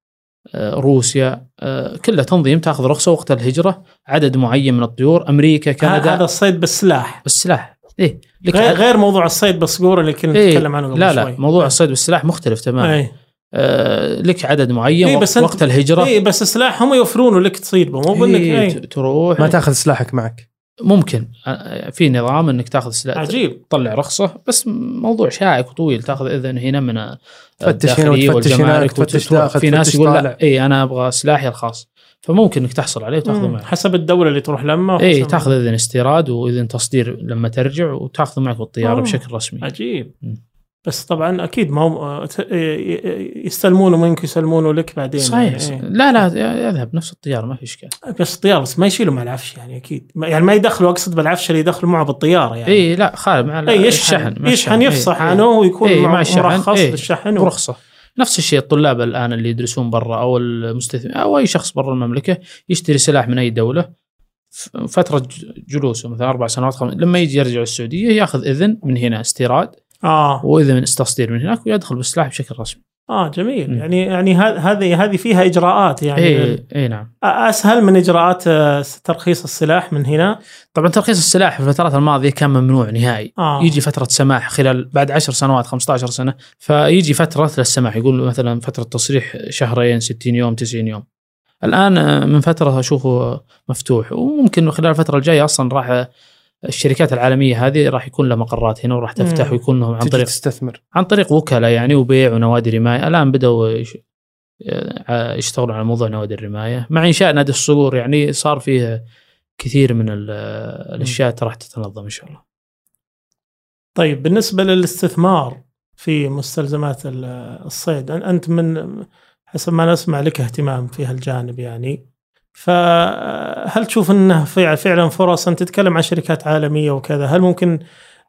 آه، روسيا آه، كلها تنظيم تأخذ رخصة وقت الهجرة. عدد معين من الطيور أمريكا كندا. هذا الصيد بالسلاح. بالسلاح. إيه. غير, غير موضوع الصيد بالصقور اللي كنا إيه، نتكلم عنه قبل لا شوي. لا موضوع الصيد بالسلاح مختلف تماما. اي آه لك عدد معين إيه، وقت, بس وقت الهجرة اي بس السلاح هم يوفرونه لك تصيد به مو بأنك إيه إيه. تروح ما تاخذ سلاحك معك ممكن آه، في نظام إنك تاخذ سلاح عجيب تطلع رخصة بس موضوع شائك وطويل تاخذ إذن هنا من تفتش هنا وتفتش هناك، تفتش. داخل، في ناس يقول طالع. لا اي أنا أبغى سلاحي الخاص فممكن إنك تحصل عليه وتاخذه. معك حسب الدولة اللي تروح لما اي تاخذ إذن استيراد وإذن تصدير لما ترجع وتاخذه معك بالطيارة آه. بشكل رسمي عجيب مم. بس طبعا أكيد ما ي- يستلمونه منك يسلمونه لك بعدين صحيح يعني. لا لا يذهب نفس الطيارة ما في إشكال بس الطيارة بس ما يشيلوا مع العفش يعني أكيد يعني ما يدخلوا أقصد بالعفش اللي يدخلوا معه بالطيارة يعني اي لا خالد مع اي يشحن الشحن يشحن. يفصح إيه، إيه. عنه ويكون إيه، مع الشحن. مرخص إيه. للشحن و- برخصه نفس الشيء الطلاب الآن اللي يدرسون برا أو المستثمر أو أي شخص برا المملكة يشتري سلاح من أي دولة ف- فترة ج- جلوسه مثلا أربع سنوات خمس لما يجي يرجع السعودية ياخذ إذن من هنا استيراد آه واذن من تصدير من هناك ويدخل بالسلاح بشكل رسمي. آه جميل مم. يعني يعني هذه هذه فيها إجراءات يعني اي اي نعم. أسهل من إجراءات آه، ترخيص السلاح من هنا طبعا ترخيص السلاح في الفترات الماضية كان ممنوع نهائي. آه يجي فترة سماح خلال بعد 10 سنوات 15 سنة فيجي فترة للسماح يقول مثلا فترة تصريح شهرين 60 يوم 90 يوم الآن آه، من فترة أشوفه مفتوح وممكن خلال الفترة الجاية أصلا راح الشركات العالمية هذه راح يكون لها مقرات هنا وراح تفتح مم. ويكون لهم عن طريق تستثمر. عن طريق وكلاء يعني وبيع ونوادي رماية. الآن بدأوا يش- آه، يشتغلون على موضوع نوادي الرماية. مع إنشاء نادي الصقور يعني صار فيه كثير من ال- الأشياء راح تتنظم إن شاء الله. طيب بالنسبة للاستثمار في مستلزمات ال- الصيد أنت من حسب ما نسمع لك اهتمام في هالجانب يعني. فهل تشوف إنه فع- فعلا فرص انت تتكلم عن شركات عالمية وكذا؟ هل ممكن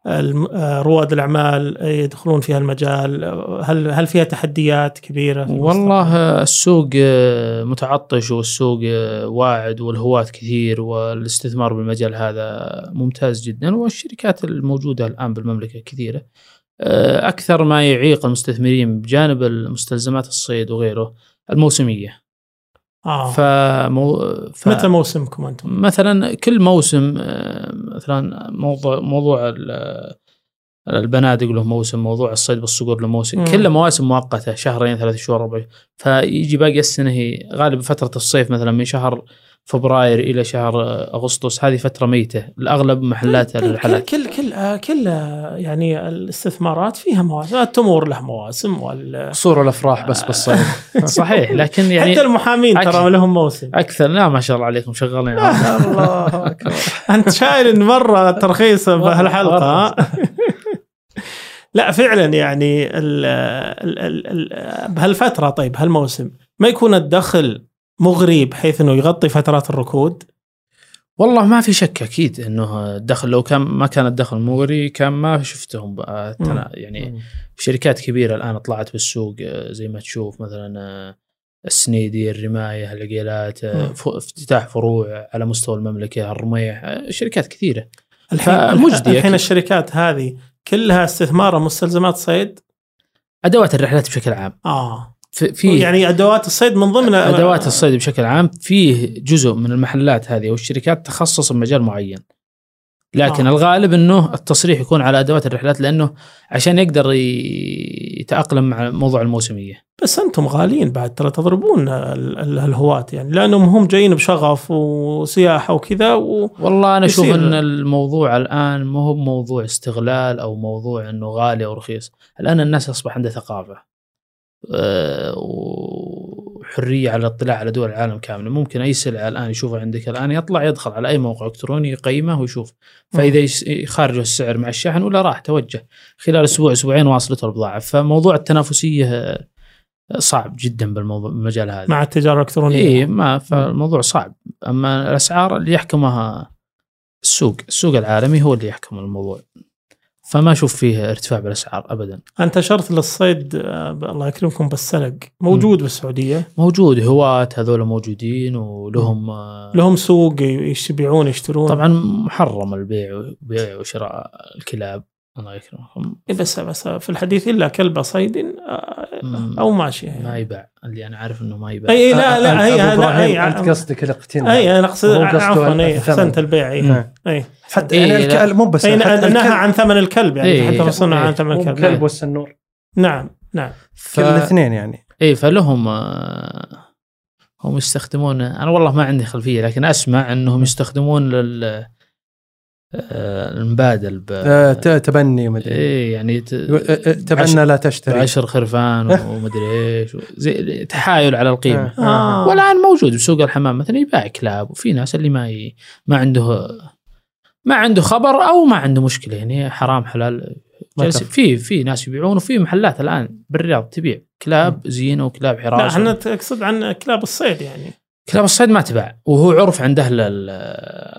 آه، رواد الأعمال يدخلون في هالمجال هل هل فيها تحديات كبيرة في والله السوق آه، متعطش والسوق آه، واعد والهواة كثير والاستثمار بالمجال هذا ممتاز جدا والشركات الموجودة الآن بالمملكة كثيرة. آه، أكثر ما يعيق المستثمرين بجانب المستلزمات الصيد وغيره الموسمية. آه. فمو... ف... متى موسمكم أنتم؟ مثلا كل موسم آه، مثلا موضوع موضوع البنادق له موسم موضوع الصيد بالصقور له موسم. مم. كلها مواسم مؤقتة شهرين ثلاث شهور ربع فيجي باقي السنة هي غالبا فترة الصيف مثلا من شهر فبراير إلى شهر آه، أغسطس هذه فترة ميتة. الأغلب محلات كل كل كل آه، كل آه، يعني الاستثمارات فيها مواسم. التمور له مواسم وال قصور الأفراح بس بالصيف. صحيح لكن يعني حتى المحامين ترى. لهم موسم. أكثر. لا ما شاء الله عليكم شغالين. الله أكبر. أنت شايل مرة ترخيص بهالحلقة ها؟ لا فعلا يعني ال ال ال ال بهالفترة طيب هالموسم ما يكون الدخل مغري بحيث إنه يغطي فترات الركود؟ والله ما في شك أكيد إنه الدخل لو كان ما كان الدخل مغري كان ما شفتهم يعني شركات كبيرة الآن طلعت بالسوق آه، زي ما تشوف مثلا آه، السنيدي الرماية العقيلات آه، افتتاح فروع على مستوى المملكة الرميح شركات كثيرة. الحين فمجدي الحين. الشركات هذه كلها استثمار مستلزمات صيد؟ أدوات الرحلات بشكل عام. آه. في, يعني أدوات الصيد من ضمن أدوات الصيد بشكل عام فيه جزء من المحلات هذه والشركات تخصص بمجال معين. لكن آه. آه. الغالب إنه التصريح يكون على أدوات الرحلات لأنه عشان يقدر يتأقلم مع موضوع الموسمية بس أنتم غاليين بعد ترى تضربون ال- ال- الهواة يعني لأنهم هم جايين بشغف وسياحة وكذا و... والله أنا أشوف إن الموضوع الآن ما هو موضوع استغلال أو موضوع إنه غالي أو رخيص الآن الناس أصبح عندها ثقافة أه، حرية على الاطلاع على دول العالم كاملة. ممكن أي سلعة الآن يشوفها عندك الآن يطلع يدخل على أي موقع إلكتروني يقيمه ويشوف. فإذا يس- خارج السعر مع الشحن ولا راح توجه. خلال أسبوع أسبوعين واصلته البضاعه فموضوع التنافسية آه، صعب جدا بالموضوع بالمجال هذا. مع التجارة الإلكترونية. اي ما فالموضوع صعب. أما الأسعار اللي يحكمها السوق السوق العالمي هو اللي يحكم الموضوع. فما أشوف فيه ارتفاع بالأسعار ابدا. أنت أشرت للصيد آه، الله يكرمكم بالسلق. موجود بالسعودية؟ موجود هواة هذول موجودين ولهم آه، لهم سوق يبيعون يشترون. طبعا محرم البيع بيع وشراء الكلاب. الله يكرمكم بس بس في الحديث إلا كلب صيد آه،. أو ماشي يعني. ما يباع اللي أنا عارف إنه ما يباع اي لا لا هي إبراهيم، هي أنت قصدك الاقتناء اي أنا اقصد عفوا إي. أحسنت البيع إي. إي حتى إيه، يعني لا. الك- مو بس إي نهى الكلب- عن ثمن الكلب يعني إيه. حتى وصلنا إيه. عن ثمن الكلب الكلب والسنور نعم نعم ف... كل الاثنين يعني إي فلهم آه، هم يستخدمون أنا والله ما عندي خلفية لكن أسمع إنهم يستخدمون لل المبادل ب... آه، تبني ومدري إيه يعني ت... آه، آه، تبنى لا تشتري. عشر خرفان ومدري إيش. زي تحايل على القيمة. آه، آه. والآن موجود بسوق الحمام مثلا يباع كلاب وفي ناس اللي ما ي... ما عنده ما عنده خبر أو ما عنده مشكلة. يعني حرام حلال. في في ناس يبيعون وفي محلات الآن بالرياض تبيع كلاب زينة وكلاب لا حراسه إحنا تقصد عن كلاب الصيد يعني. كلاب الصيد ما تباع وهو عرف عند أهل ال-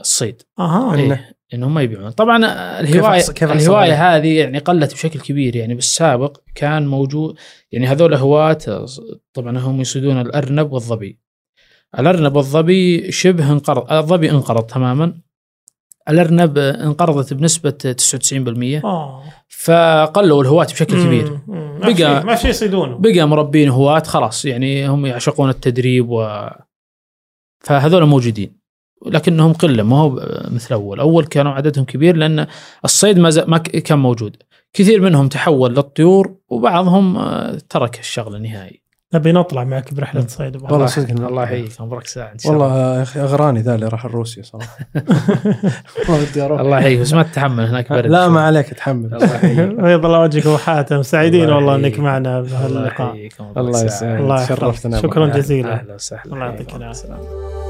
الصيد. أها إيه. إنهم ما يبيعون. طبعا الهوايه كيف أحصل الهواية؟ هذه يعني قلت بشكل كبير. يعني بالسابق كان موجود يعني هذول هواة طبعا هم يصيدون الأرنب والظبي. الأرنب والظبي شبه انقرض الظبي انقرض تماما. الأرنب انقرضت بنسبة 99% آه. فقلوا الهواة بشكل كبير. مم، مم. ما بقى- ما في يصيدونه. بقى مربين هواة خلاص. يعني هم يعشقون التدريب و فهذول موجودين. لكنهم قلة ما هو مثل أول، أول كانوا عددهم كبير لأن الصيد ما, ما كان موجود، كثير منهم تحول للطيور وبعضهم آه، ترك الشغله نهائي. نبي نطلع معك برحلة صيد والله. صدق الله يحييك ابرك ساعه إن شاء الله. والله يا أخي أغراني ذا اللي راح الروسيا صراحة والله ودي أروح الله يحييك بس ما تتحمل هناك برد لا. ما عليك اتحمل الله يحييك. بيض الله وجهك أبو حاتم سعيدين الله والله إنك. معنا الله بهاللقاء الله. يسعدك الله أبو شكراً. جزيلا. أهلا وسهلا الله يعطيك حياكم